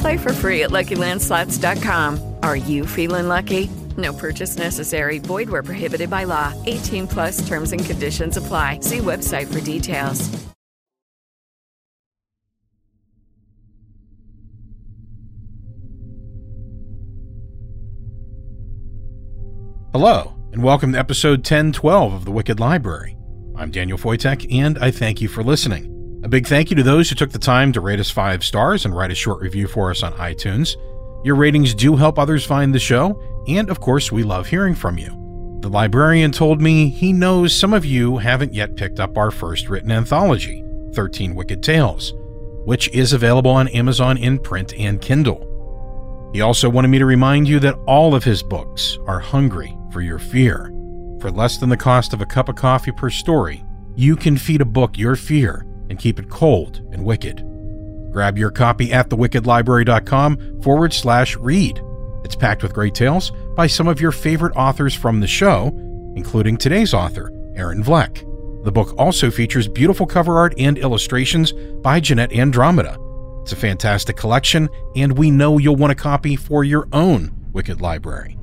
Play for free at LuckyLandSlots.com. Are you feeling lucky? No purchase necessary. Void where prohibited by law. 18 plus terms and conditions apply. See website for details. Hello, and welcome to episode 1012 of The Wicked Library. I'm Daniel Foytik, and I thank you for listening. A big thank you to those who took the time to rate us five stars and write a short review for us on iTunes. Your ratings do help others find the show, and of course, we love hearing from you. The librarian told me he knows some of you haven't yet picked up our first written anthology, 13 Wicked Tales, which is available on Amazon in print and Kindle. He also wanted me to remind you that all of his books are hungry for your fear. For less than the cost of a cup of coffee per story, you can feed a book your fear and keep it cold and wicked. Grab your copy at thewickedlibrary.com forward slash read. It's packed with great tales by some of your favorite authors from the show, including today's author, Aaron Vlek. The book also features beautiful cover art and illustrations by Jeanette Andromeda. It's a fantastic collection, and we know you'll want a copy for your own Wicked Library.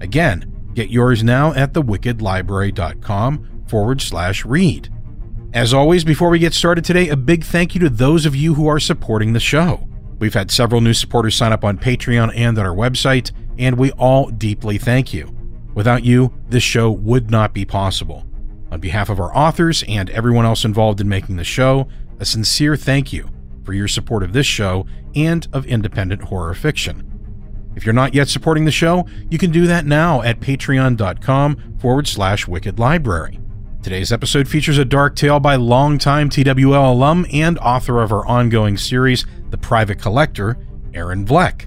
Again, get yours now at thewickedlibrary.com forward slash read. As always, before we get started today, a big thank you to those of you who are supporting the show. We've had several new supporters sign up on Patreon and on our website, and we all deeply thank you. Without you, this show would not be possible. On behalf of our authors and everyone else involved in making the show, a sincere thank you for your support of this show and of independent horror fiction. If you're not yet supporting the show, you can do that now at patreon.com forward slash wicked library. Today's episode features a dark tale by longtime TWL alum and author of our ongoing series, The Private Collector, Aaron Vlek.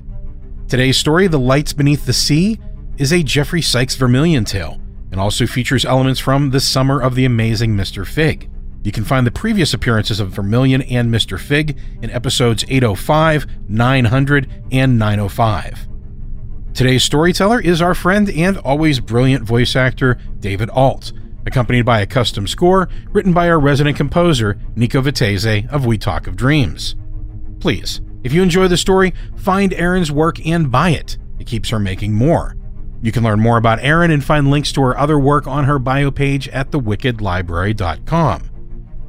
Today's story, The Lights Beneath the Sea, is a Geoffrey Sykes Vermillion tale and also features elements from The Summer of the Amazing Mr. Fig. You can find the previous appearances of Vermillion and Mr. Fig in episodes 805, 900, and 905. Today's storyteller is our friend and always brilliant voice actor, David Ault, accompanied by a custom score written by our resident composer, Nico Vettese of We Talk of Dreams. Please, if you enjoy the story, find Aaron's work and buy it. It keeps her making more. You can learn more about Aaron and find links to her other work on her bio page at thewickedlibrary.com.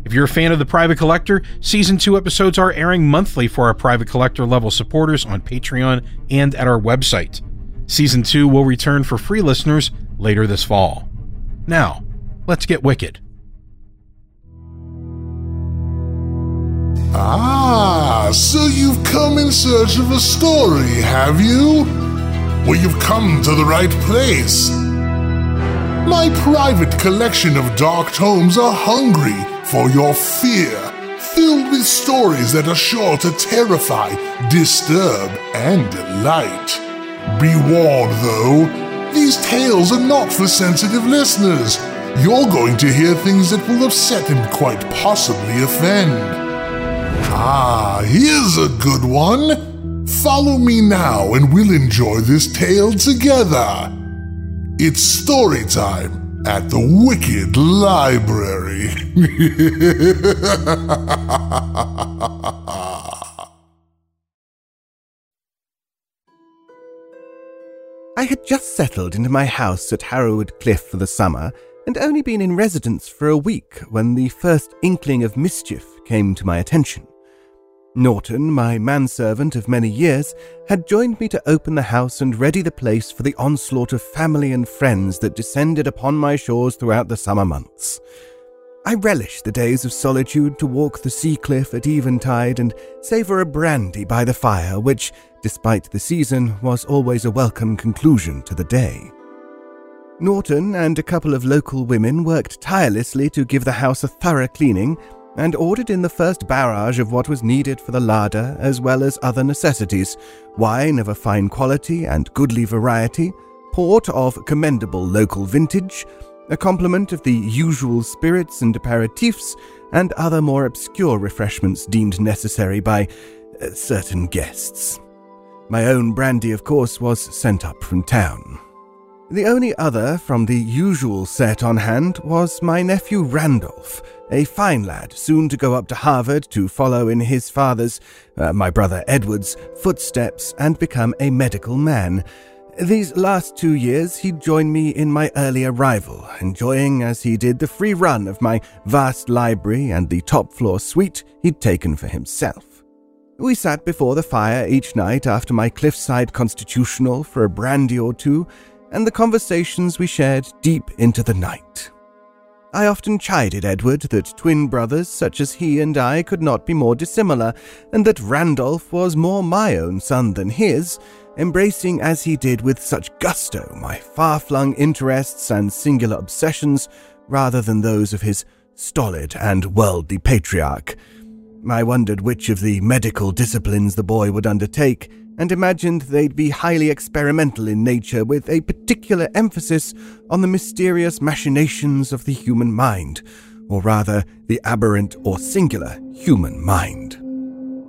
If you're a fan of The Private Collector, Season 2 episodes are airing monthly for our Private Collector level supporters on Patreon and at our website. Season 2 will return for free listeners later this fall. Now, let's get wicked. Ah, so you've come in search of a story, have you? Well, you've come to the right place. My private collection of dark tomes are hungry for your fear, filled with stories that are sure to terrify, disturb, and delight. Be warned, though, these tales are not for sensitive listeners. You're going to hear things that will upset and quite possibly offend. Ah, here's a good one. Follow me now and we'll enjoy this tale together. It's story time at the Wicked Library. I had just settled into my house at Harrowwood Cliff for the summer and only been in residence for a week when the first inkling of mischief came to my attention. Norton, my manservant of many years, had joined me to open the house and ready the place for the onslaught of family and friends that descended upon my shores throughout the summer months. I relished the days of solitude to walk the sea cliff at eventide and savour a brandy by the fire, which, despite the season, was always a welcome conclusion to the day. Norton and a couple of local women worked tirelessly to give the house a thorough cleaning and ordered in the first barrage of what was needed for the larder, as well as other necessities wine of a fine quality and goodly variety, port of commendable local vintage, a complement of the usual spirits and aperitifs, and other more obscure refreshments deemed necessary by uh, certain guests. My own brandy, of course, was sent up from town. The only other from the usual set on hand was my nephew Randolph, a fine lad soon to go up to Harvard to follow in his father's, uh, my brother Edward's, footsteps and become a medical man. These last two years he'd joined me in my early arrival, enjoying as he did the free run of my vast library and the top floor suite he'd taken for himself. We sat before the fire each night after my cliffside constitutional for a brandy or two, and the conversations we shared deep into the night. I often chided Edward that twin brothers such as he and I could not be more dissimilar, and that Randolph was more my own son than his, embracing as he did with such gusto my far flung interests and singular obsessions rather than those of his stolid and worldly patriarch. I wondered which of the medical disciplines the boy would undertake, and imagined they'd be highly experimental in nature with a particular emphasis on the mysterious machinations of the human mind, or rather, the aberrant or singular human mind.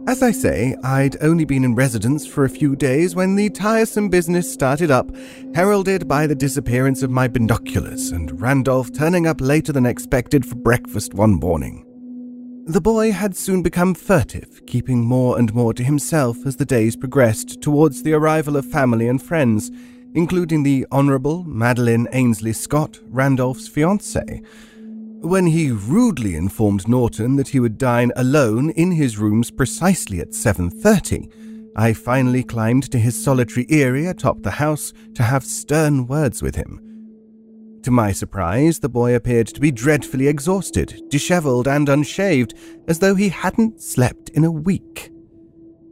As I say, I'd only been in residence for a few days when the tiresome business started up, heralded by the disappearance of my binoculars and Randolph turning up later than expected for breakfast one morning. The boy had soon become furtive, keeping more and more to himself as the days progressed towards the arrival of family and friends, including the Honourable Madeline Ainsley Scott, Randolph's fiancée. When he rudely informed Norton that he would dine alone in his rooms precisely at 7:30, I finally climbed to his solitary eyrie atop the house to have stern words with him. To my surprise, the boy appeared to be dreadfully exhausted, dishevelled, and unshaved, as though he hadn't slept in a week.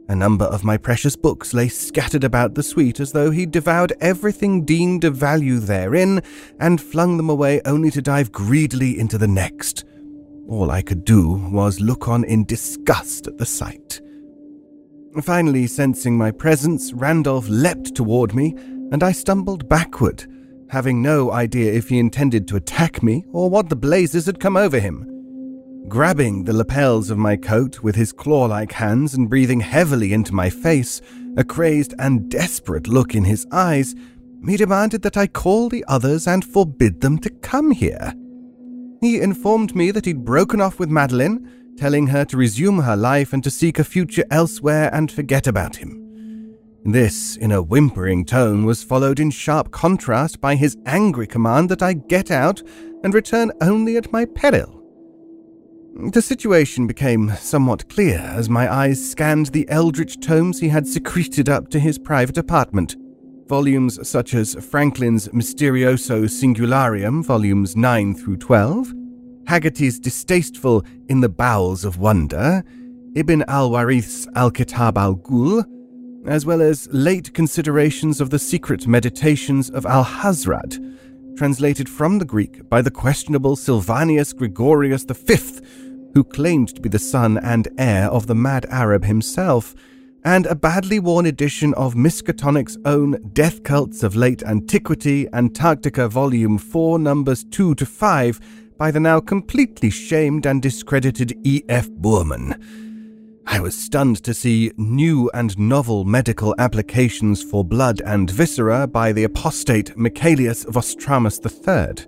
A number of my precious books lay scattered about the suite as though he devoured everything deemed of value therein and flung them away only to dive greedily into the next. All I could do was look on in disgust at the sight. Finally, sensing my presence, Randolph leapt toward me, and I stumbled backward, having no idea if he intended to attack me or what the blazes had come over him. Grabbing the lapels of my coat with his claw like hands and breathing heavily into my face, a crazed and desperate look in his eyes, he demanded that I call the others and forbid them to come here. He informed me that he'd broken off with Madeline, telling her to resume her life and to seek a future elsewhere and forget about him. This, in a whimpering tone, was followed in sharp contrast by his angry command that I get out and return only at my peril. The situation became somewhat clear as my eyes scanned the eldritch tomes he had secreted up to his private apartment. Volumes such as Franklin's Mysterioso Singularium, volumes 9 through 12, Haggerty's Distasteful In the Bowels of Wonder, Ibn al Warith's Al Kitab al Ghul, as well as late considerations of the secret meditations of Alhazred, translated from the Greek by the questionable Sylvanus Gregorius V, who claimed to be the son and heir of the mad Arab himself, and a badly worn edition of Miskatonic's own Death Cults of Late Antiquity, Antarctica Volume 4, Numbers 2 to 5, by the now completely shamed and discredited E.F. Boorman. I was stunned to see new and novel medical applications for blood and viscera by the apostate Michaelius Vostramus III.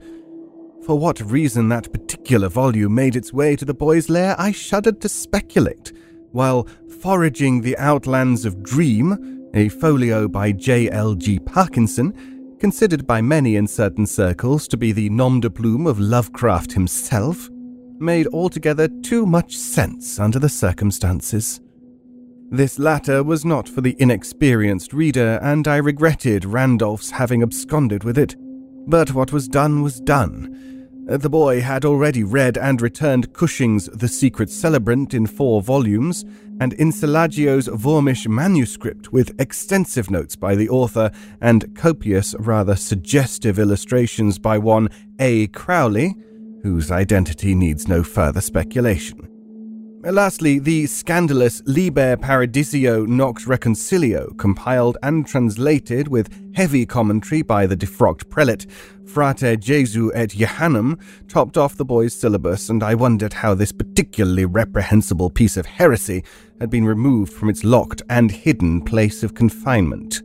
For what reason that particular volume made its way to the boy's lair, I shuddered to speculate, while foraging the outlands of Dream, a folio by J.L.G. Parkinson, considered by many in certain circles to be the nom de plume of Lovecraft himself, made altogether too much sense under the circumstances. This latter was not for the inexperienced reader, and I regretted Randolph's having absconded with it. But what was done was done. The boy had already read and returned Cushing's The Secret Celebrant in four volumes, and Incellaggio's Vormish manuscript with extensive notes by the author and copious, rather suggestive illustrations by one A. Crowley, whose identity needs no further speculation. Lastly, the scandalous Liber Paradisio Nox Reconcilio, compiled and translated with heavy commentary by the defrocked prelate, Frate Jesu et Johannum, topped off the boy's syllabus, and I wondered how this particularly reprehensible piece of heresy had been removed from its locked and hidden place of confinement.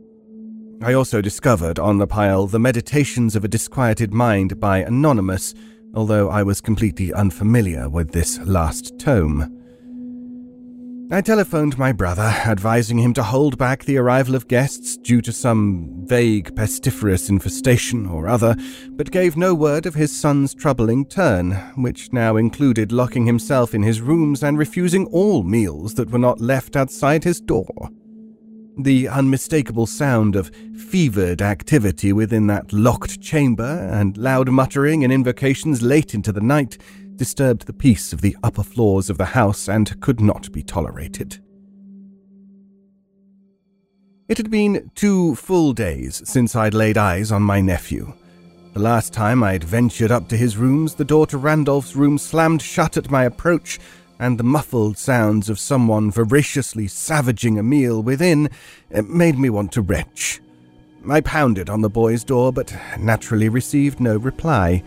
I also discovered on the pile the Meditations of a Disquieted Mind by Anonymous, although I was completely unfamiliar with this last tome. I telephoned my brother, advising him to hold back the arrival of guests due to some vague pestiferous infestation or other, but gave no word of his son's troubling turn, which now included locking himself in his rooms and refusing all meals that were not left outside his door. The unmistakable sound of fevered activity within that locked chamber, and loud muttering and invocations late into the night, disturbed the peace of the upper floors of the house and could not be tolerated. It had been two full days since I'd laid eyes on my nephew. The last time I'd ventured up to his rooms, the door to Randolph's room slammed shut at my approach, and the muffled sounds of someone voraciously savaging a meal within eh, made me want to retch. I pounded on the boy's door, but naturally received no reply.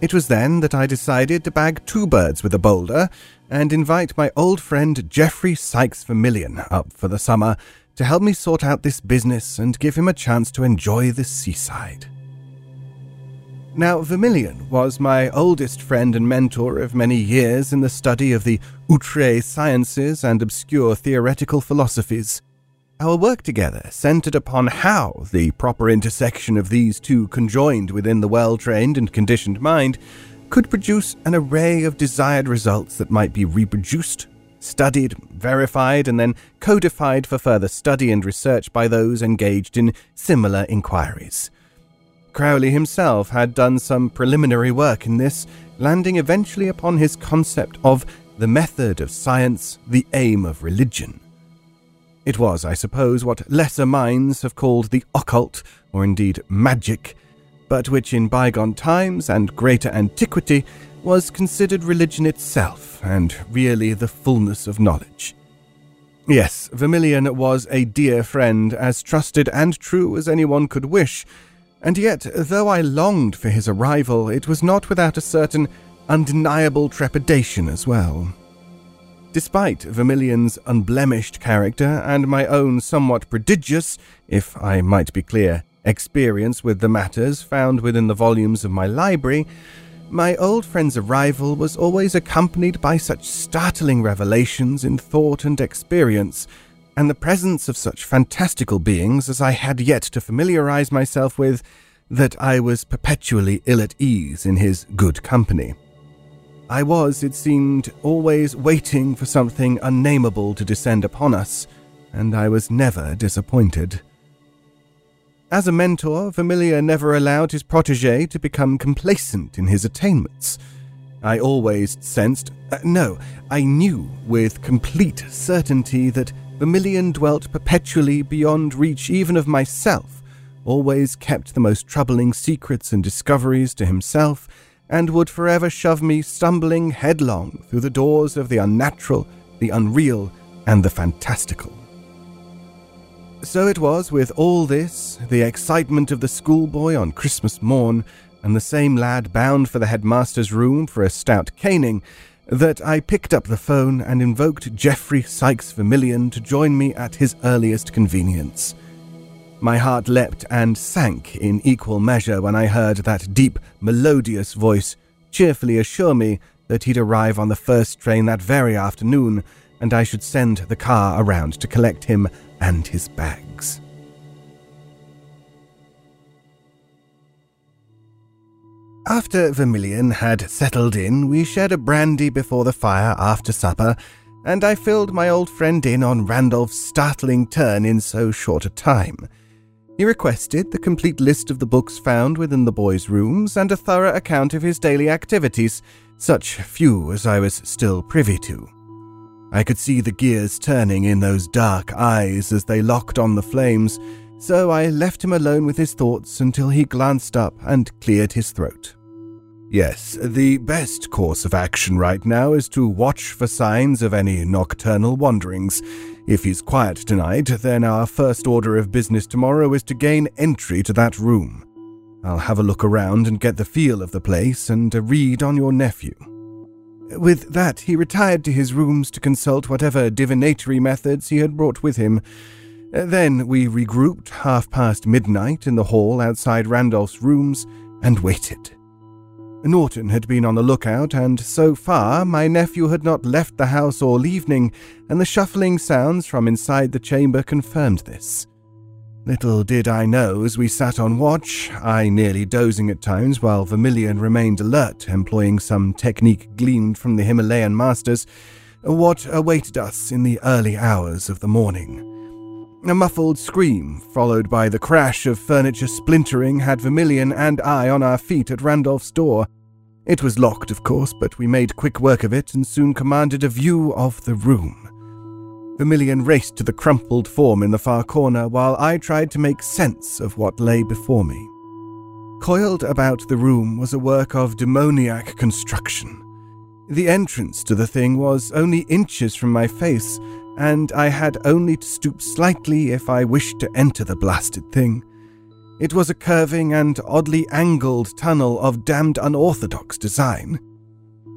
It was then that I decided to bag two birds with a boulder and invite my old friend Geoffrey Sykes Vermillion up for the summer to help me sort out this business and give him a chance to enjoy the seaside. Now, Vermillion was my oldest friend and mentor of many years in the study of the outre sciences and obscure theoretical philosophies. Our work together centered upon how the proper intersection of these two conjoined within the well trained and conditioned mind could produce an array of desired results that might be reproduced, studied, verified, and then codified for further study and research by those engaged in similar inquiries. Crowley himself had done some preliminary work in this, landing eventually upon his concept of the method of science, the aim of religion. It was, I suppose, what lesser minds have called the occult, or indeed magic, but which in bygone times and greater antiquity was considered religion itself, and really the fullness of knowledge. Yes, Vermillion was a dear friend, as trusted and true as anyone could wish, and yet, though I longed for his arrival, it was not without a certain undeniable trepidation as well. Despite Vermillion's unblemished character and my own somewhat prodigious, if I might be clear, experience with the matters found within the volumes of my library, my old friend's arrival was always accompanied by such startling revelations in thought and experience, and the presence of such fantastical beings as I had yet to familiarize myself with, that I was perpetually ill at ease in his good company. I was, it seemed, always waiting for something unnameable to descend upon us, and I was never disappointed. As a mentor, Vermillion never allowed his protege to become complacent in his attainments. I always sensed, uh, no, I knew with complete certainty that Vermillion dwelt perpetually beyond reach even of myself, always kept the most troubling secrets and discoveries to himself, and would forever shove me stumbling headlong through the doors of the unnatural, the unreal, and the fantastical. So it was with all this, the excitement of the schoolboy on Christmas morn, and the same lad bound for the headmaster's room for a stout caning, that I picked up the phone and invoked Geoffrey Sykes Vermillion to join me at his earliest convenience. My heart leapt and sank in equal measure when I heard that deep, melodious voice cheerfully assure me that he'd arrive on the first train that very afternoon, and I should send the car around to collect him and his bags. After Vermillion had settled in, we shared a brandy before the fire after supper, and I filled my old friend in on Randolph's startling turn in so short a time. He requested the complete list of the books found within the boy's rooms and a thorough account of his daily activities, such few as I was still privy to. I could see the gears turning in those dark eyes as they locked on the flames, so I left him alone with his thoughts until he glanced up and cleared his throat. Yes, the best course of action right now is to watch for signs of any nocturnal wanderings. If he's quiet tonight, then our first order of business tomorrow is to gain entry to that room. I'll have a look around and get the feel of the place and a read on your nephew. With that, he retired to his rooms to consult whatever divinatory methods he had brought with him. Then we regrouped half past midnight in the hall outside Randolph's rooms and waited. Norton had been on the lookout, and so far my nephew had not left the house all evening, and the shuffling sounds from inside the chamber confirmed this. Little did I know as we sat on watch, I nearly dozing at times while Vermillion remained alert, employing some technique gleaned from the Himalayan masters, what awaited us in the early hours of the morning. A muffled scream, followed by the crash of furniture splintering, had Vermillion and I on our feet at Randolph's door. It was locked, of course, but we made quick work of it and soon commanded a view of the room. Vermillion raced to the crumpled form in the far corner while I tried to make sense of what lay before me. Coiled about the room was a work of demoniac construction. The entrance to the thing was only inches from my face, and I had only to stoop slightly if I wished to enter the blasted thing. It was a curving and oddly angled tunnel of damned unorthodox design.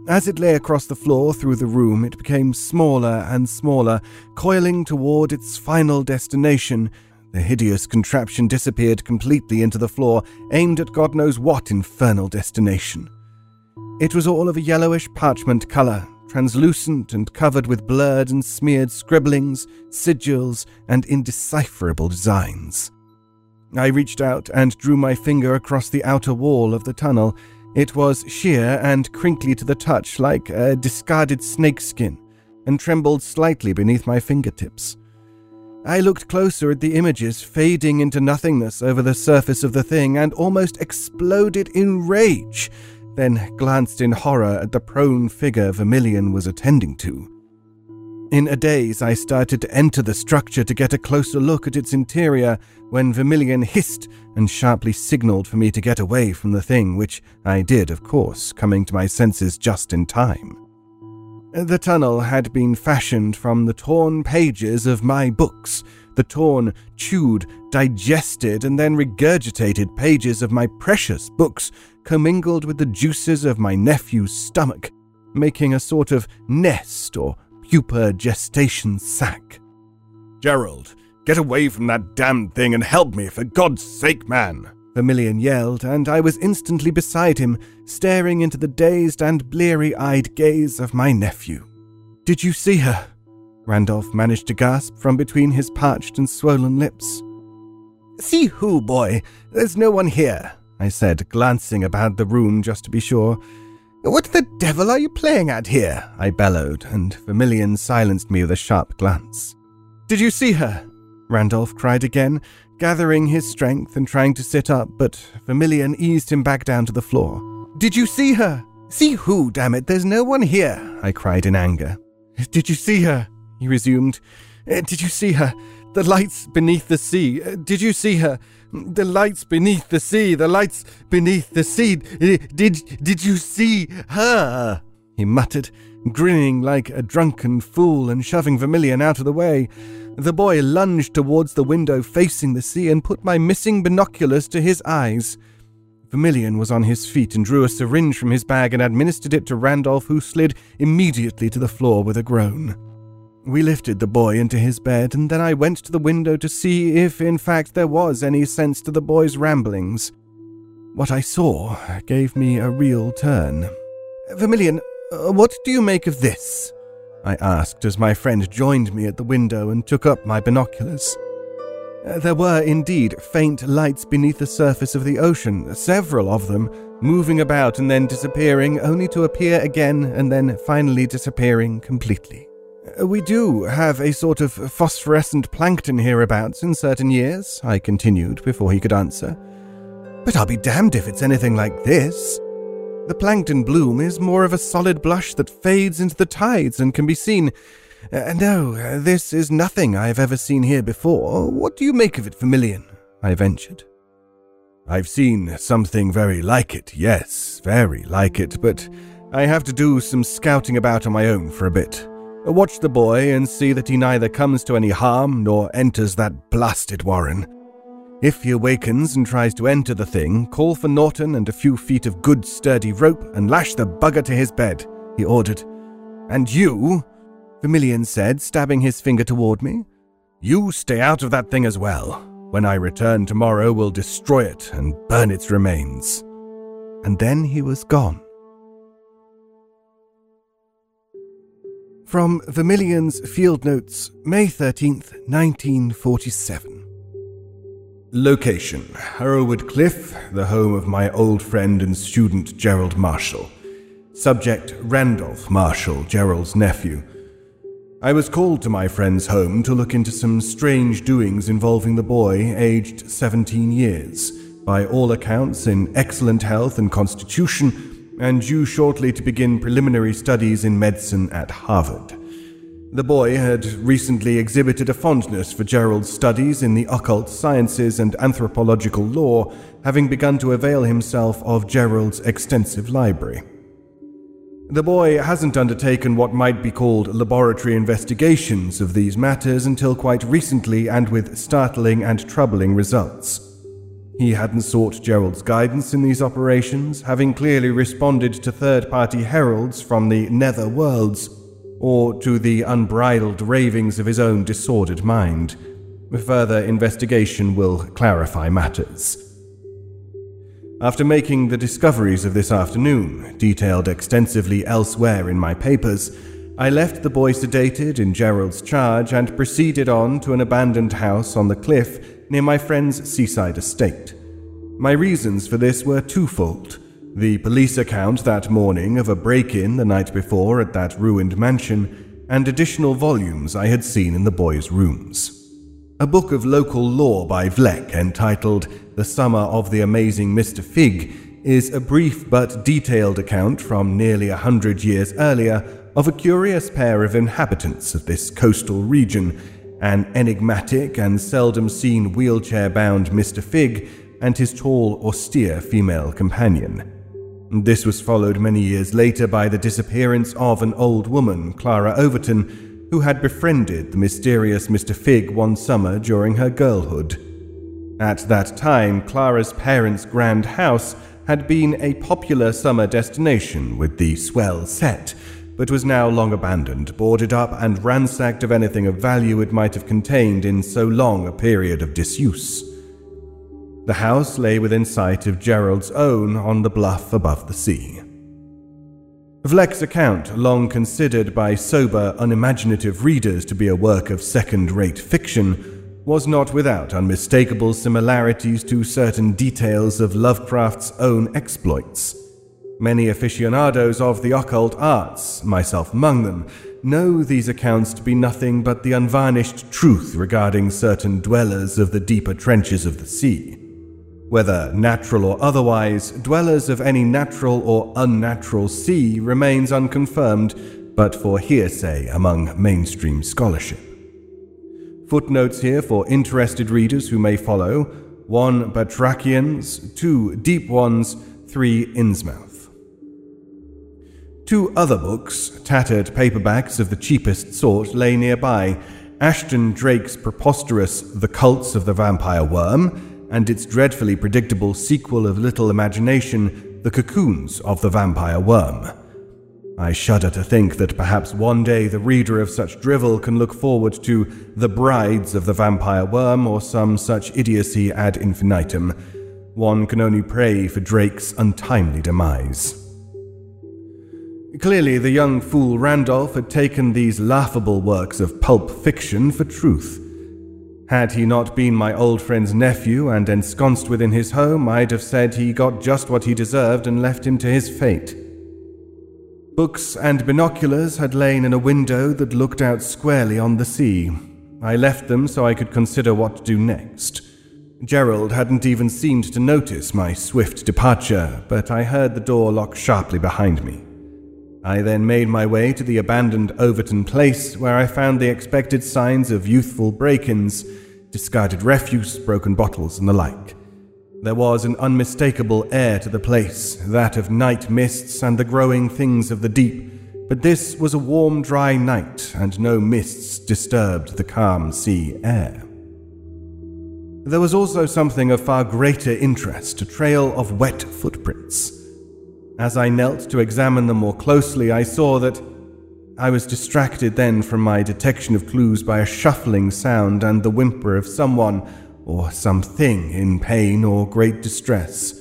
As it lay across the floor through the room, it became smaller and smaller, coiling toward its final destination. The hideous contraption disappeared completely into the floor, aimed at God knows what infernal destination. It was all of a yellowish parchment color, translucent and covered with blurred and smeared scribblings, sigils, and indecipherable designs. I reached out and drew my finger across the outer wall of the tunnel, it was sheer and crinkly to the touch, like a discarded snakeskin, and trembled slightly beneath my fingertips. I looked closer at the images fading into nothingness over the surface of the thing and almost exploded in rage, then glanced in horror at the prone figure Vermillion was attending to. In a daze, I started to enter the structure to get a closer look at its interior when Vermillion hissed and sharply signaled for me to get away from the thing, which I did, of course, coming to my senses just in time. The tunnel had been fashioned from the torn pages of my books, the torn, chewed, digested, and then regurgitated pages of my precious books, commingled with the juices of my nephew's stomach, making a sort of nest or pupa gestation sac. Gerald, get away from that damned thing and help me, for God's sake, man! Vermillion yelled, and I was instantly beside him, staring into the dazed and bleary eyed gaze of my nephew. Did you see her? Randolph managed to gasp from between his parched and swollen lips. See who, boy? There's no one here, I said, glancing about the room just to be sure. What the devil are you playing at here? I bellowed, and Vermillion silenced me with a sharp glance. Did you see her? Randolph cried again, gathering his strength and trying to sit up, but Vermillion eased him back down to the floor. Did you see her? See who, damn it? There's no one here, I cried in anger. Did you see her? He resumed. Did you see her? The lights beneath the sea. Uh, did you see her? The lights beneath the sea, the lights beneath the sea. Uh, did did you see her? He muttered, grinning like a drunken fool and shoving Vermillion out of the way. The boy lunged towards the window facing the sea and put my missing binoculars to his eyes. Vermillion was on his feet and drew a syringe from his bag and administered it to Randolph, who slid immediately to the floor with a groan. We lifted the boy into his bed, and then I went to the window to see if, in fact, there was any sense to the boy's ramblings. What I saw gave me a real turn. Vermillion, uh, what do you make of this? I asked as my friend joined me at the window and took up my binoculars. Uh, There were indeed faint lights beneath the surface of the ocean, several of them, moving about and then disappearing, only to appear again and then finally disappearing completely. Uh, We do have a sort of phosphorescent plankton hereabouts in certain years, I continued before he could answer. But I'll be damned if it's anything like this. The plankton bloom is more of a solid blush that fades into the tides and can be seen. Uh, no, uh, this is nothing I've ever seen here before. What do you make of it, Vermillion? I ventured. I've seen something very like it, yes, very like it, but I have to do some scouting about on my own for a bit. Watch the boy and see that he neither comes to any harm nor enters that blasted warren. If he awakens and tries to enter the thing, call for Norton and a few feet of good sturdy rope and lash the bugger to his bed, he ordered. And you, Vermillion said, stabbing his finger toward me, you stay out of that thing as well. When I return tomorrow, we'll destroy it and burn its remains. And then he was gone. From Vermillion's Field Notes, May 13th, 1947. Location Harrowwood Cliff, the home of my old friend and student Gerald Marshall. Subject Randolph Marshall, Gerald's nephew. I was called to my friend's home to look into some strange doings involving the boy, aged 17 years, by all accounts in excellent health and constitution, and due shortly to begin preliminary studies in medicine at Harvard. The boy had recently exhibited a fondness for Gerald's studies in the occult sciences and anthropological law, having begun to avail himself of Gerald's extensive library. The boy hasn't undertaken what might be called laboratory investigations of these matters until quite recently and with startling and troubling results. He hadn't sought Gerald's guidance in these operations, having clearly responded to third party heralds from the nether worlds, or to the unbridled ravings of his own disordered mind. Further investigation will clarify matters. After making the discoveries of this afternoon, detailed extensively elsewhere in my papers, I left the boy sedated in Gerald's charge and proceeded on to an abandoned house on the cliff near my friend's seaside estate. My reasons for this were twofold. The police account that morning of a break in the night before at that ruined mansion, and additional volumes I had seen in the boy's rooms. A book of local lore by Vlek entitled The Summer of the Amazing Mr. Fig is a brief but detailed account from nearly a hundred years earlier of a curious pair of inhabitants of this coastal region, an enigmatic and seldom seen wheelchair bound Mr. Fig and his tall, austere female companion. This was followed many years later by the disappearance of an old woman, Clara Overton, who had befriended the mysterious Mr. Fig one summer during her girlhood. At that time, Clara's parents' grand house had been a popular summer destination with the swell set, but was now long abandoned, boarded up, and ransacked of anything of value it might have contained in so long a period of disuse. The house lay within sight of Gerald's own on the bluff above the sea. Vlek's account, long considered by sober, unimaginative readers to be a work of second rate fiction, was not without unmistakable similarities to certain details of Lovecraft's own exploits. Many aficionados of the occult arts, myself among them, know these accounts to be nothing but the unvarnished truth regarding certain dwellers of the deeper trenches of the sea. Whether natural or otherwise, dwellers of any natural or unnatural sea remains unconfirmed, but for hearsay among mainstream scholarship. Footnotes here for interested readers who may follow 1 Batrachians, 2 Deep Ones, 3 Innsmouth. Two other books, tattered paperbacks of the cheapest sort, lay nearby Ashton Drake's preposterous The Cults of the Vampire Worm and its dreadfully predictable sequel of little imagination, The Cocoons of the Vampire Worm. I shudder to think that perhaps one day the reader of such drivel can look forward to The Brides of the Vampire Worm or some such idiocy ad infinitum. One can only pray for Drake's untimely demise. Clearly, the young fool Randolph had taken these laughable works of pulp fiction for truth. Had he not been my old friend's nephew and ensconced within his home, I'd have said he got just what he deserved and left him to his fate. Books and binoculars had lain in a window that looked out squarely on the sea. I left them so I could consider what to do next. Gerald hadn't even seemed to notice my swift departure, but I heard the door lock sharply behind me. I then made my way to the abandoned Overton place, where I found the expected signs of youthful break ins, discarded refuse, broken bottles, and the like. There was an unmistakable air to the place, that of night mists and the growing things of the deep, but this was a warm, dry night, and no mists disturbed the calm sea air. There was also something of far greater interest a trail of wet footprints. As I knelt to examine them more closely, I saw that I was distracted then from my detection of clues by a shuffling sound and the whimper of someone or something in pain or great distress.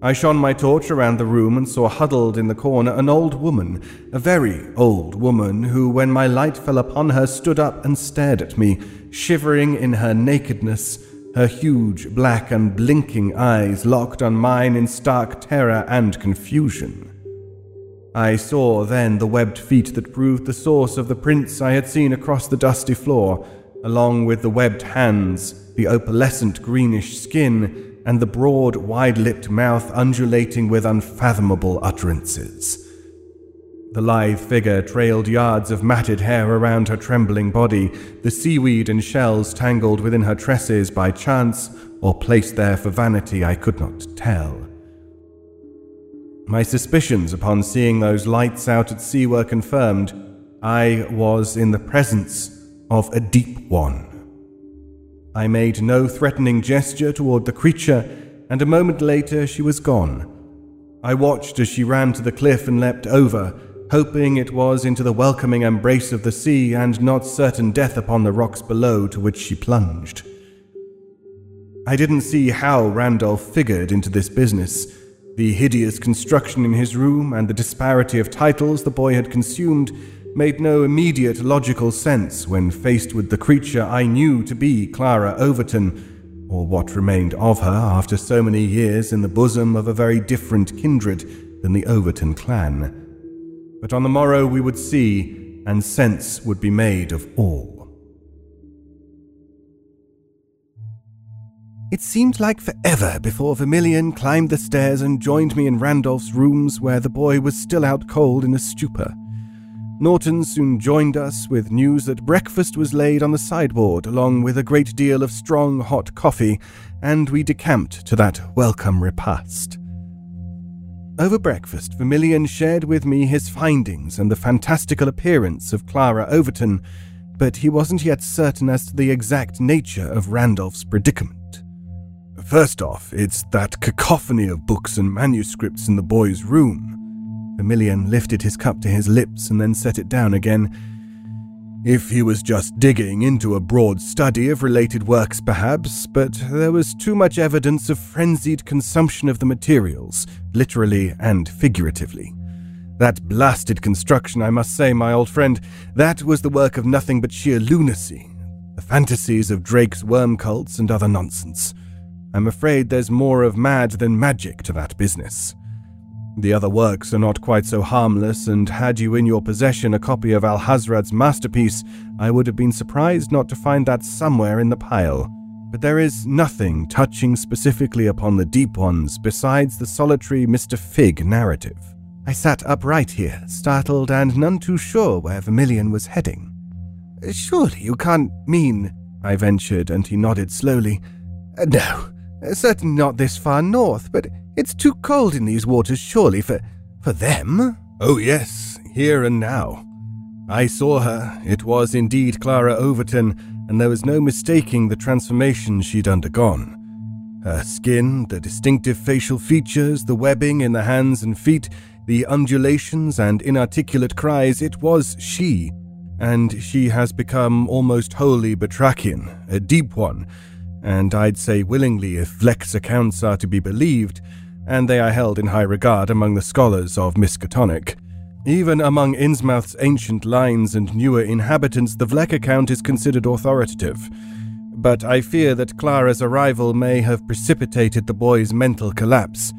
I shone my torch around the room and saw huddled in the corner an old woman, a very old woman, who, when my light fell upon her, stood up and stared at me, shivering in her nakedness her huge, black, and blinking eyes locked on mine in stark terror and confusion. I saw then the webbed feet that proved the source of the prints I had seen across the dusty floor, along with the webbed hands, the opalescent greenish skin, and the broad, wide lipped mouth undulating with unfathomable utterances. The lithe figure trailed yards of matted hair around her trembling body, the seaweed and shells tangled within her tresses by chance or placed there for vanity I could not tell. My suspicions upon seeing those lights out at sea were confirmed. I was in the presence of a deep one. I made no threatening gesture toward the creature, and a moment later she was gone. I watched as she ran to the cliff and leapt over, hoping it was into the welcoming embrace of the sea and not certain death upon the rocks below to which she plunged. I didn't see how Randolph figured into this business. The hideous construction in his room and the disparity of titles the boy had consumed made no immediate logical sense when faced with the creature I knew to be Clara Overton, or what remained of her after so many years in the bosom of a very different kindred than the Overton clan but on the morrow we would see, and sense would be made of all. It seemed like forever before Vermillion climbed the stairs and joined me in Randolph's rooms, where the boy was still out cold in a stupor. Norton soon joined us with news that breakfast was laid on the sideboard, along with a great deal of strong hot coffee, and we decamped to that welcome repast. Over breakfast, Vermillion shared with me his findings and the fantastical appearance of Clara Overton, but he wasn't yet certain as to the exact nature of Randolph's predicament. First off, it's that cacophony of books and manuscripts in the boy's room. Vermillion lifted his cup to his lips and then set it down again if he was just digging into a broad study of related works, perhaps, but there was too much evidence of frenzied consumption of the materials, literally and figuratively. That blasted construction, I must say, my old friend, that was the work of nothing but sheer lunacy. The fantasies of Drake's worm cults and other nonsense. I'm afraid there's more of mad than magic to that business. The other works are not quite so harmless, and had you in your possession a copy of Alhazred's masterpiece, I would have been surprised not to find that somewhere in the pile. But there is nothing touching specifically upon the deep ones besides the solitary Mr. Fig narrative. I sat upright here, startled and none too sure where Vermillion was heading. Surely you can't mean, I ventured, and he nodded slowly. No, certainly not this far north, but it's too cold in these waters, surely, for, for them? Oh, yes, here and now. I saw her. It was indeed Clara Overton, and there was no mistaking the transformation she'd undergone. Her skin, the distinctive facial features, the webbing in the hands and feet, the undulations and inarticulate cries, it was she. And she has become almost wholly Batrachian, a deep one, and I'd say willingly if Vlek's accounts are to be believed, and they are held in high regard among the scholars of Miskatonic. Even among Innsmouth's ancient lines and newer inhabitants, the Vlek account is considered authoritative. But I fear that Clara's arrival may have precipitated the boy's mental collapse,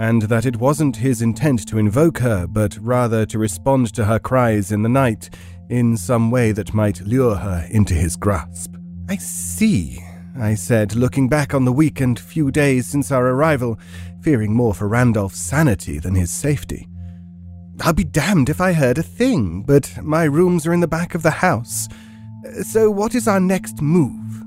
and that it wasn't his intent to invoke her, but rather to respond to her cries in the night in some way that might lure her into his grasp. I see, I said, looking back on the week and few days since our arrival, fearing more for Randolph's sanity than his safety. I'll be damned if I heard a thing, but my rooms are in the back of the house. So, what is our next move?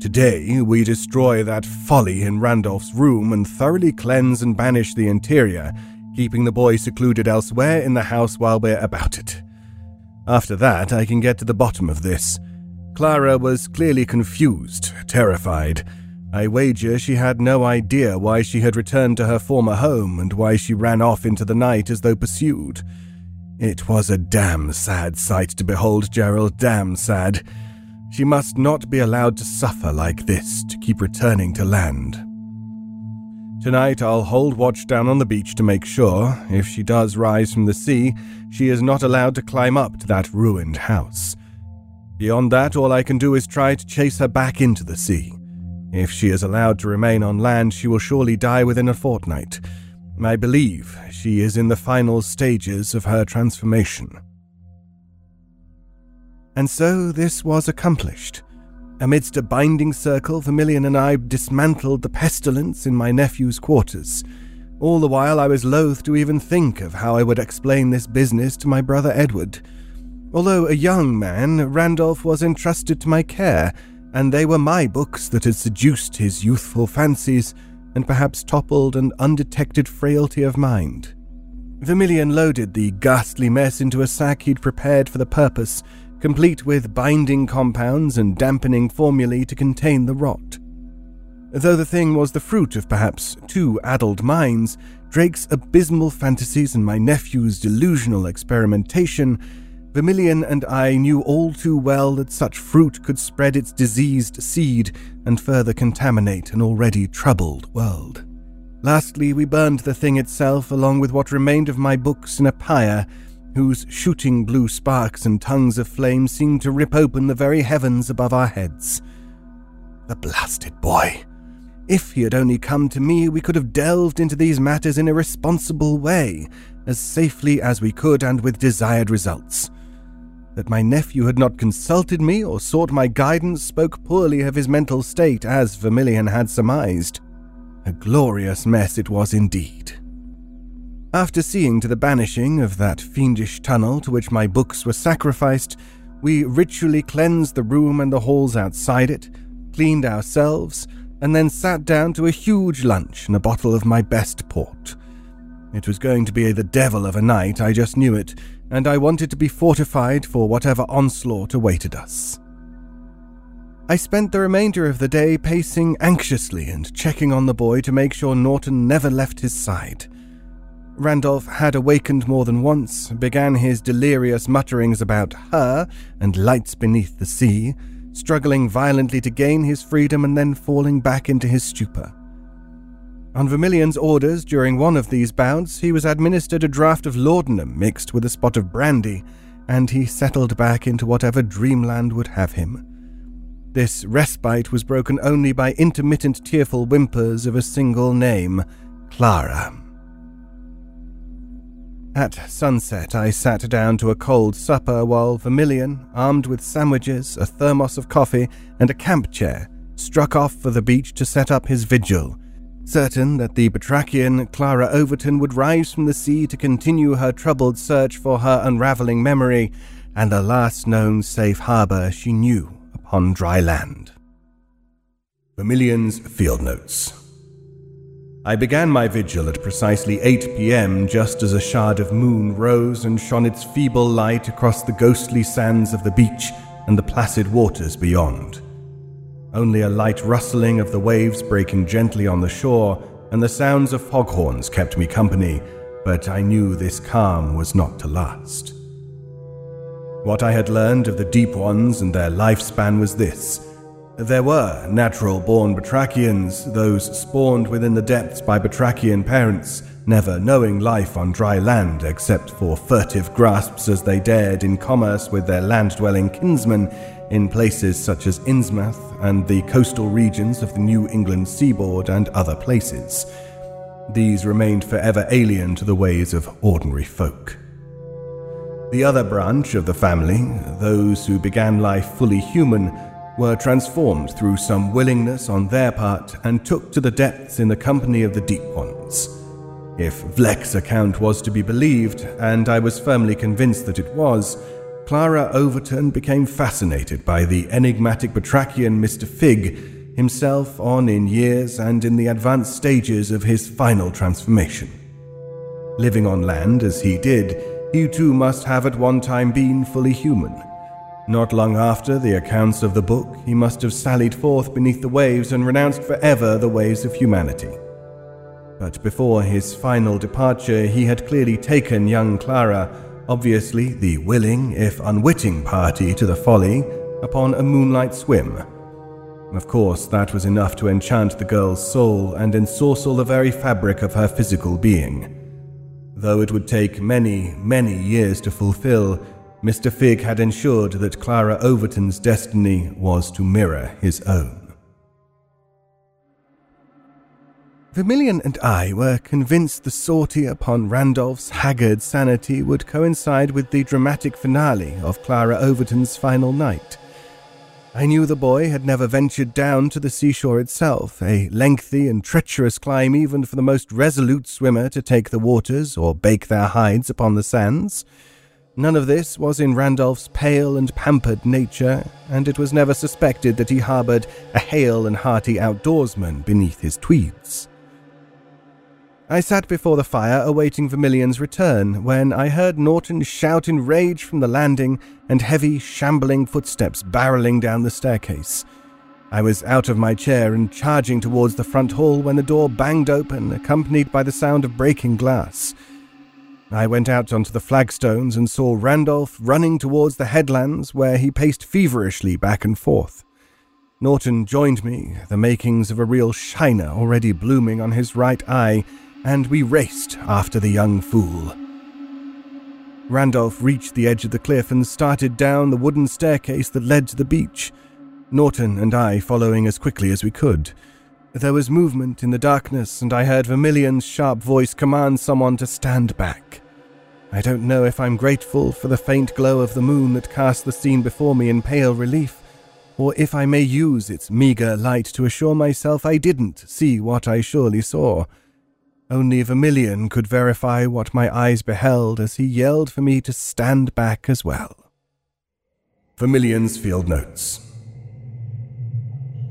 Today, we destroy that folly in Randolph's room and thoroughly cleanse and banish the interior, keeping the boy secluded elsewhere in the house while we're about it. After that, I can get to the bottom of this. Clara was clearly confused, terrified. I wager she had no idea why she had returned to her former home and why she ran off into the night as though pursued. It was a damn sad sight to behold, Gerald, damn sad. She must not be allowed to suffer like this to keep returning to land. Tonight I'll hold watch down on the beach to make sure, if she does rise from the sea, she is not allowed to climb up to that ruined house. Beyond that, all I can do is try to chase her back into the sea. If she is allowed to remain on land, she will surely die within a fortnight. I believe she is in the final stages of her transformation. And so this was accomplished. Amidst a binding circle, Vermillion and I dismantled the pestilence in my nephew's quarters. All the while, I was loath to even think of how I would explain this business to my brother Edward. Although a young man, Randolph was entrusted to my care, and they were my books that had seduced his youthful fancies and perhaps toppled an undetected frailty of mind. Vermillion loaded the ghastly mess into a sack he'd prepared for the purpose complete with binding compounds and dampening formulae to contain the rot. Though the thing was the fruit of perhaps two addled minds, Drake's abysmal fantasies and my nephew's delusional experimentation, Vermillion and I knew all too well that such fruit could spread its diseased seed and further contaminate an already troubled world. Lastly, we burned the thing itself along with what remained of my books in a pyre whose shooting blue sparks and tongues of flame seemed to rip open the very heavens above our heads. The blasted boy! If he had only come to me, we could have delved into these matters in a responsible way, as safely as we could and with desired results. That my nephew had not consulted me or sought my guidance spoke poorly of his mental state, as Vermillion had surmised. A glorious mess it was indeed. After seeing to the banishing of that fiendish tunnel to which my books were sacrificed, we ritually cleansed the room and the halls outside it, cleaned ourselves, and then sat down to a huge lunch and a bottle of my best port. It was going to be the devil of a night, I just knew it, and I wanted to be fortified for whatever onslaught awaited us. I spent the remainder of the day pacing anxiously and checking on the boy to make sure Norton never left his side. Randolph had awakened more than once, began his delirious mutterings about her and lights beneath the sea, struggling violently to gain his freedom and then falling back into his stupor. On Vermillion's orders, during one of these bouts, he was administered a draught of laudanum mixed with a spot of brandy, and he settled back into whatever dreamland would have him. This respite was broken only by intermittent tearful whimpers of a single name Clara. At sunset, I sat down to a cold supper while Vermillion, armed with sandwiches, a thermos of coffee, and a camp chair, struck off for the beach to set up his vigil, certain that the Batrachian Clara Overton would rise from the sea to continue her troubled search for her unraveling memory and the last known safe harbor she knew upon dry land. Vermillion's Field Notes I began my vigil at precisely 8 pm just as a shard of moon rose and shone its feeble light across the ghostly sands of the beach and the placid waters beyond. Only a light rustling of the waves breaking gently on the shore and the sounds of foghorns kept me company, but I knew this calm was not to last. What I had learned of the Deep Ones and their lifespan was this there were natural born Batrachians, those spawned within the depths by Batrachian parents, never knowing life on dry land except for furtive grasps as they dared in commerce with their land dwelling kinsmen in places such as Innsmouth and the coastal regions of the New England seaboard and other places. These remained forever alien to the ways of ordinary folk. The other branch of the family, those who began life fully human, were transformed through some willingness on their part and took to the depths in the company of the deep ones. If Vlek's account was to be believed, and I was firmly convinced that it was, Clara Overton became fascinated by the enigmatic Batrachian Mr. Fig, himself on in years and in the advanced stages of his final transformation. Living on land as he did, he too must have at one time been fully human. Not long after the accounts of the book, he must have sallied forth beneath the waves and renounced forever the ways of humanity. But before his final departure, he had clearly taken young Clara, obviously the willing, if unwitting party to the folly, upon a moonlight swim. Of course, that was enough to enchant the girl's soul and ensorcel the very fabric of her physical being. Though it would take many, many years to fulfill, Mr. Fig had ensured that Clara Overton's destiny was to mirror his own. Vermillion and I were convinced the sortie upon Randolph's haggard sanity would coincide with the dramatic finale of Clara Overton's final night. I knew the boy had never ventured down to the seashore itself, a lengthy and treacherous climb even for the most resolute swimmer to take the waters or bake their hides upon the sands. None of this was in Randolph's pale and pampered nature, and it was never suspected that he harbored a hale and hearty outdoorsman beneath his tweeds. I sat before the fire awaiting Vermillion's return when I heard Norton shout in rage from the landing and heavy, shambling footsteps barreling down the staircase. I was out of my chair and charging towards the front hall when the door banged open, accompanied by the sound of breaking glass. I went out onto the flagstones and saw Randolph running towards the headlands where he paced feverishly back and forth. Norton joined me, the makings of a real shiner already blooming on his right eye, and we raced after the young fool. Randolph reached the edge of the cliff and started down the wooden staircase that led to the beach, Norton and I following as quickly as we could. There was movement in the darkness, and I heard Vermillion's sharp voice command someone to stand back. I don't know if I'm grateful for the faint glow of the moon that cast the scene before me in pale relief, or if I may use its meagre light to assure myself I didn't see what I surely saw. Only Vermillion could verify what my eyes beheld as he yelled for me to stand back as well. Vermillion's Field Notes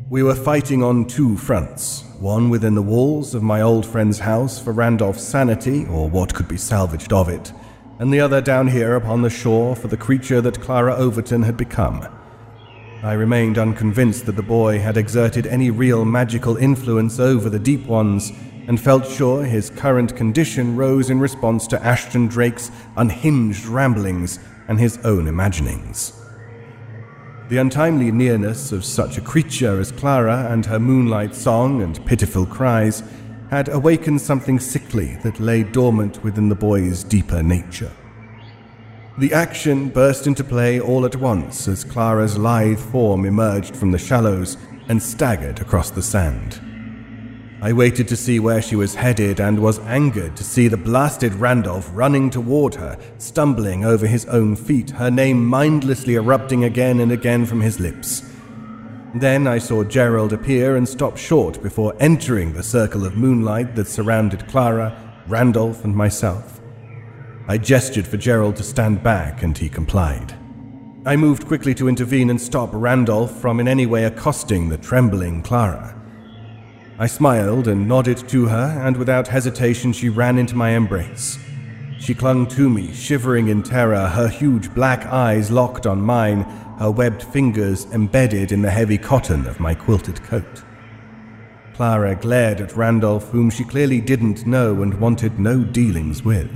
we were fighting on two fronts one within the walls of my old friend's house for Randolph's sanity, or what could be salvaged of it, and the other down here upon the shore for the creature that Clara Overton had become. I remained unconvinced that the boy had exerted any real magical influence over the Deep Ones, and felt sure his current condition rose in response to Ashton Drake's unhinged ramblings and his own imaginings. The untimely nearness of such a creature as Clara and her moonlight song and pitiful cries had awakened something sickly that lay dormant within the boy's deeper nature. The action burst into play all at once as Clara's lithe form emerged from the shallows and staggered across the sand. I waited to see where she was headed and was angered to see the blasted Randolph running toward her, stumbling over his own feet, her name mindlessly erupting again and again from his lips. Then I saw Gerald appear and stop short before entering the circle of moonlight that surrounded Clara, Randolph, and myself. I gestured for Gerald to stand back, and he complied. I moved quickly to intervene and stop Randolph from in any way accosting the trembling Clara. I smiled and nodded to her, and without hesitation she ran into my embrace. She clung to me, shivering in terror, her huge black eyes locked on mine, her webbed fingers embedded in the heavy cotton of my quilted coat. Clara glared at Randolph, whom she clearly didn't know and wanted no dealings with.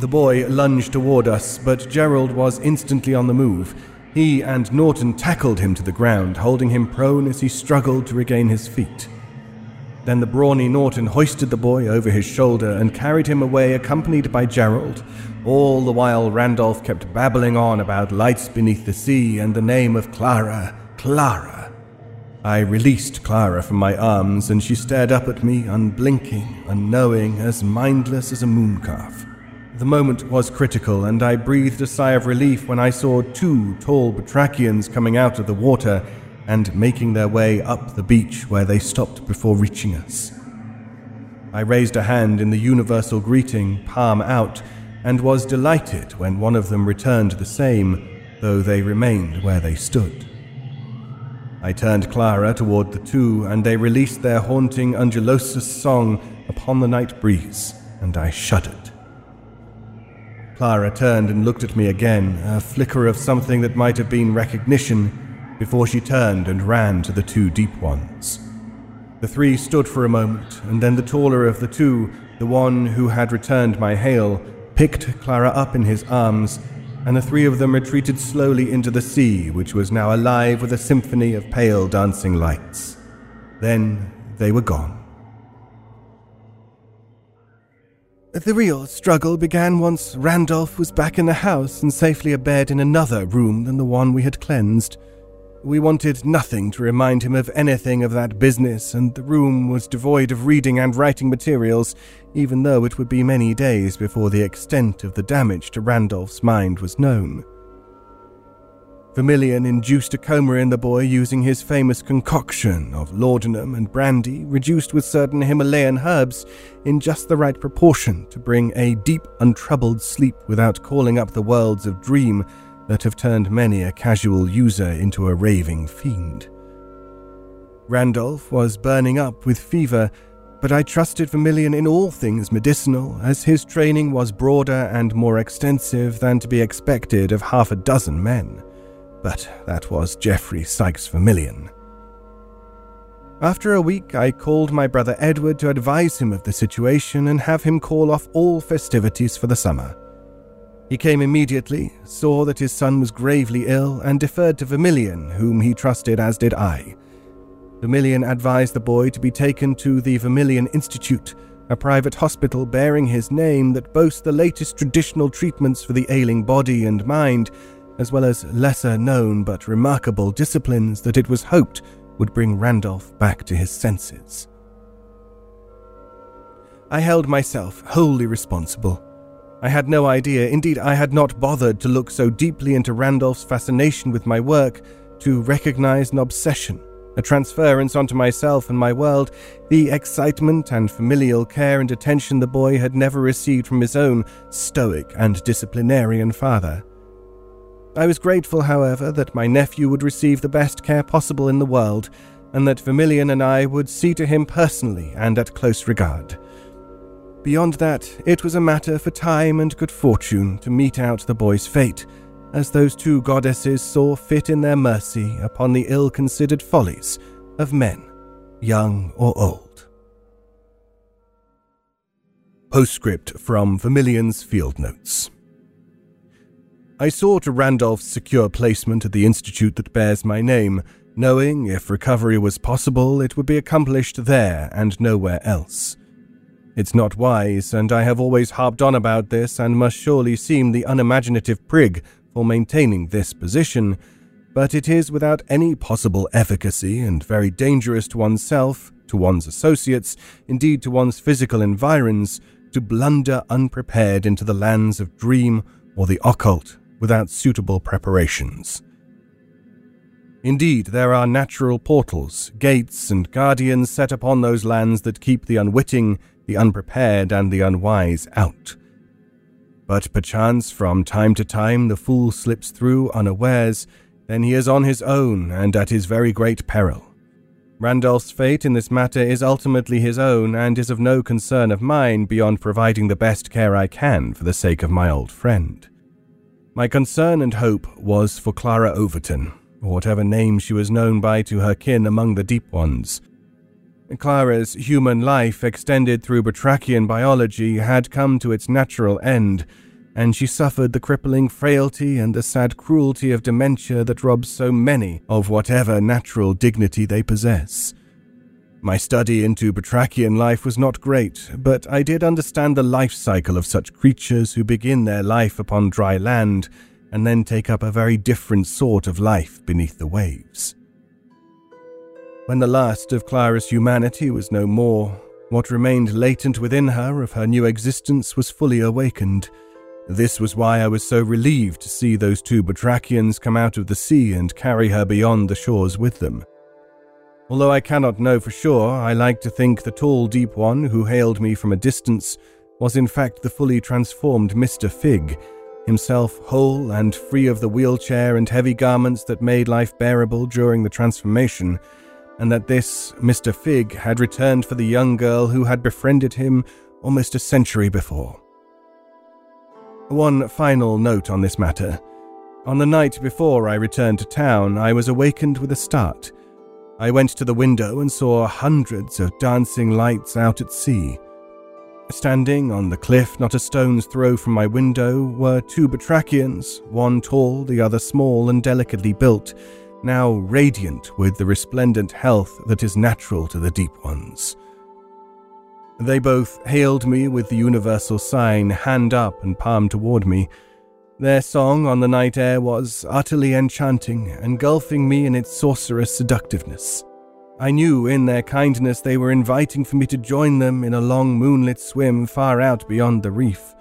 The boy lunged toward us, but Gerald was instantly on the move. He and Norton tackled him to the ground, holding him prone as he struggled to regain his feet. Then the brawny Norton hoisted the boy over his shoulder and carried him away, accompanied by Gerald. All the while, Randolph kept babbling on about lights beneath the sea and the name of Clara. Clara. I released Clara from my arms, and she stared up at me, unblinking, unknowing, as mindless as a mooncalf. The moment was critical, and I breathed a sigh of relief when I saw two tall batrachians coming out of the water and making their way up the beach where they stopped before reaching us. I raised a hand in the universal greeting, palm out, and was delighted when one of them returned the same, though they remained where they stood. I turned Clara toward the two, and they released their haunting undulosus song upon the night breeze, and I shuddered. Clara turned and looked at me again, a flicker of something that might have been recognition, before she turned and ran to the two deep ones. The three stood for a moment, and then the taller of the two, the one who had returned my hail, picked Clara up in his arms, and the three of them retreated slowly into the sea, which was now alive with a symphony of pale dancing lights. Then they were gone. The real struggle began once Randolph was back in the house and safely abed in another room than the one we had cleansed. We wanted nothing to remind him of anything of that business, and the room was devoid of reading and writing materials, even though it would be many days before the extent of the damage to Randolph's mind was known. Vermillion induced a coma in the boy using his famous concoction of laudanum and brandy, reduced with certain Himalayan herbs in just the right proportion to bring a deep, untroubled sleep without calling up the worlds of dream that have turned many a casual user into a raving fiend. Randolph was burning up with fever, but I trusted Vermillion in all things medicinal, as his training was broader and more extensive than to be expected of half a dozen men. But that was Geoffrey Sykes Vermillion. After a week, I called my brother Edward to advise him of the situation and have him call off all festivities for the summer. He came immediately, saw that his son was gravely ill, and deferred to Vermillion, whom he trusted as did I. Vermillion advised the boy to be taken to the Vermillion Institute, a private hospital bearing his name that boasts the latest traditional treatments for the ailing body and mind, as well as lesser known but remarkable disciplines that it was hoped would bring Randolph back to his senses. I held myself wholly responsible I had no idea, indeed, I had not bothered to look so deeply into Randolph's fascination with my work to recognize an obsession, a transference onto myself and my world, the excitement and familial care and attention the boy had never received from his own stoic and disciplinarian father. I was grateful, however, that my nephew would receive the best care possible in the world, and that Vermillion and I would see to him personally and at close regard. Beyond that, it was a matter for time and good fortune to mete out the boy's fate, as those two goddesses saw fit in their mercy upon the ill considered follies of men, young or old. Postscript from Vermillion's Field Notes. I saw to Randolph's secure placement at the institute that bears my name, knowing if recovery was possible, it would be accomplished there and nowhere else. It's not wise, and I have always harped on about this and must surely seem the unimaginative prig for maintaining this position, but it is without any possible efficacy and very dangerous to oneself, to one's associates, indeed to one's physical environs, to blunder unprepared into the lands of dream or the occult without suitable preparations. Indeed, there are natural portals, gates, and guardians set upon those lands that keep the unwitting the unprepared and the unwise out. But perchance from time to time the fool slips through unawares, then he is on his own and at his very great peril. Randolph's fate in this matter is ultimately his own and is of no concern of mine beyond providing the best care I can for the sake of my old friend. My concern and hope was for Clara Overton, or whatever name she was known by to her kin among the deep ones, Clara's human life, extended through batrachian biology, had come to its natural end, and she suffered the crippling frailty and the sad cruelty of dementia that robs so many of whatever natural dignity they possess. My study into Batrachian life was not great, but I did understand the life cycle of such creatures who begin their life upon dry land and then take up a very different sort of life beneath the waves. When the last of Clara's humanity was no more, what remained latent within her of her new existence was fully awakened. This was why I was so relieved to see those two Batrachians come out of the sea and carry her beyond the shores with them. Although I cannot know for sure, I like to think the tall, deep one who hailed me from a distance was in fact the fully transformed Mr. Fig, himself whole and free of the wheelchair and heavy garments that made life bearable during the transformation, and that this Mr. Fig had returned for the young girl who had befriended him almost a century before. One final note on this matter. On the night before I returned to town, I was awakened with a start. I went to the window and saw hundreds of dancing lights out at sea. Standing on the cliff, not a stone's throw from my window, were two batrachians, one tall, the other small and delicately built, now radiant with the resplendent health that is natural to the deep ones. They both hailed me with the universal sign, hand up and palm toward me. Their song on the night air was utterly enchanting, engulfing me in its sorcerous seductiveness. I knew in their kindness they were inviting for me to join them in a long moonlit swim far out beyond the reef.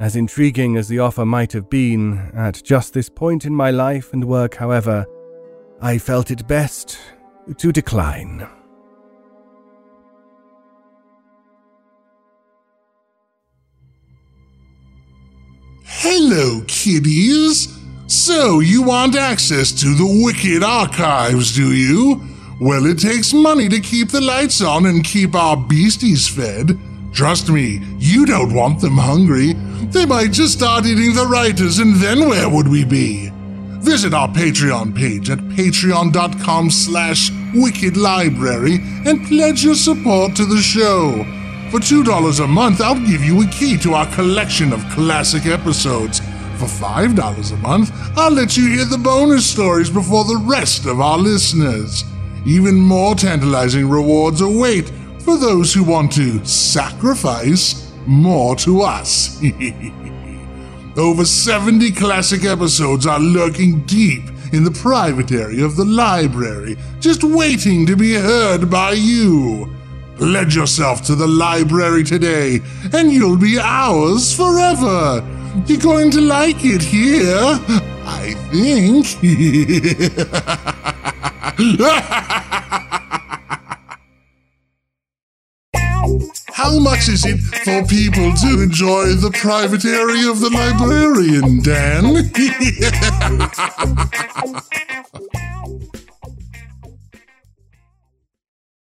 As intriguing as the offer might have been, at just this point in my life and work, however, I felt it best to decline. Hello, kiddies! So, you want access to the Wicked Archives, do you? Well, it takes money to keep the lights on and keep our beasties fed. Trust me, you don't want them hungry. They might just start eating the writers, and then where would we be? Visit our Patreon page at patreon.com slash wickedlibrary and pledge your support to the show. For $2 a month, I'll give you a key to our collection of classic episodes. For $5 a month, I'll let you hear the bonus stories before the rest of our listeners. Even more tantalizing rewards await for those who want to sacrifice more to us. Over 70 classic episodes are lurking deep in the private area of the library, just waiting to be heard by you. Pledge yourself to the library today, and you'll be ours forever. You're going to like it here, I think. How much is it for people to enjoy the private area of the librarian, Dan?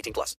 18 plus.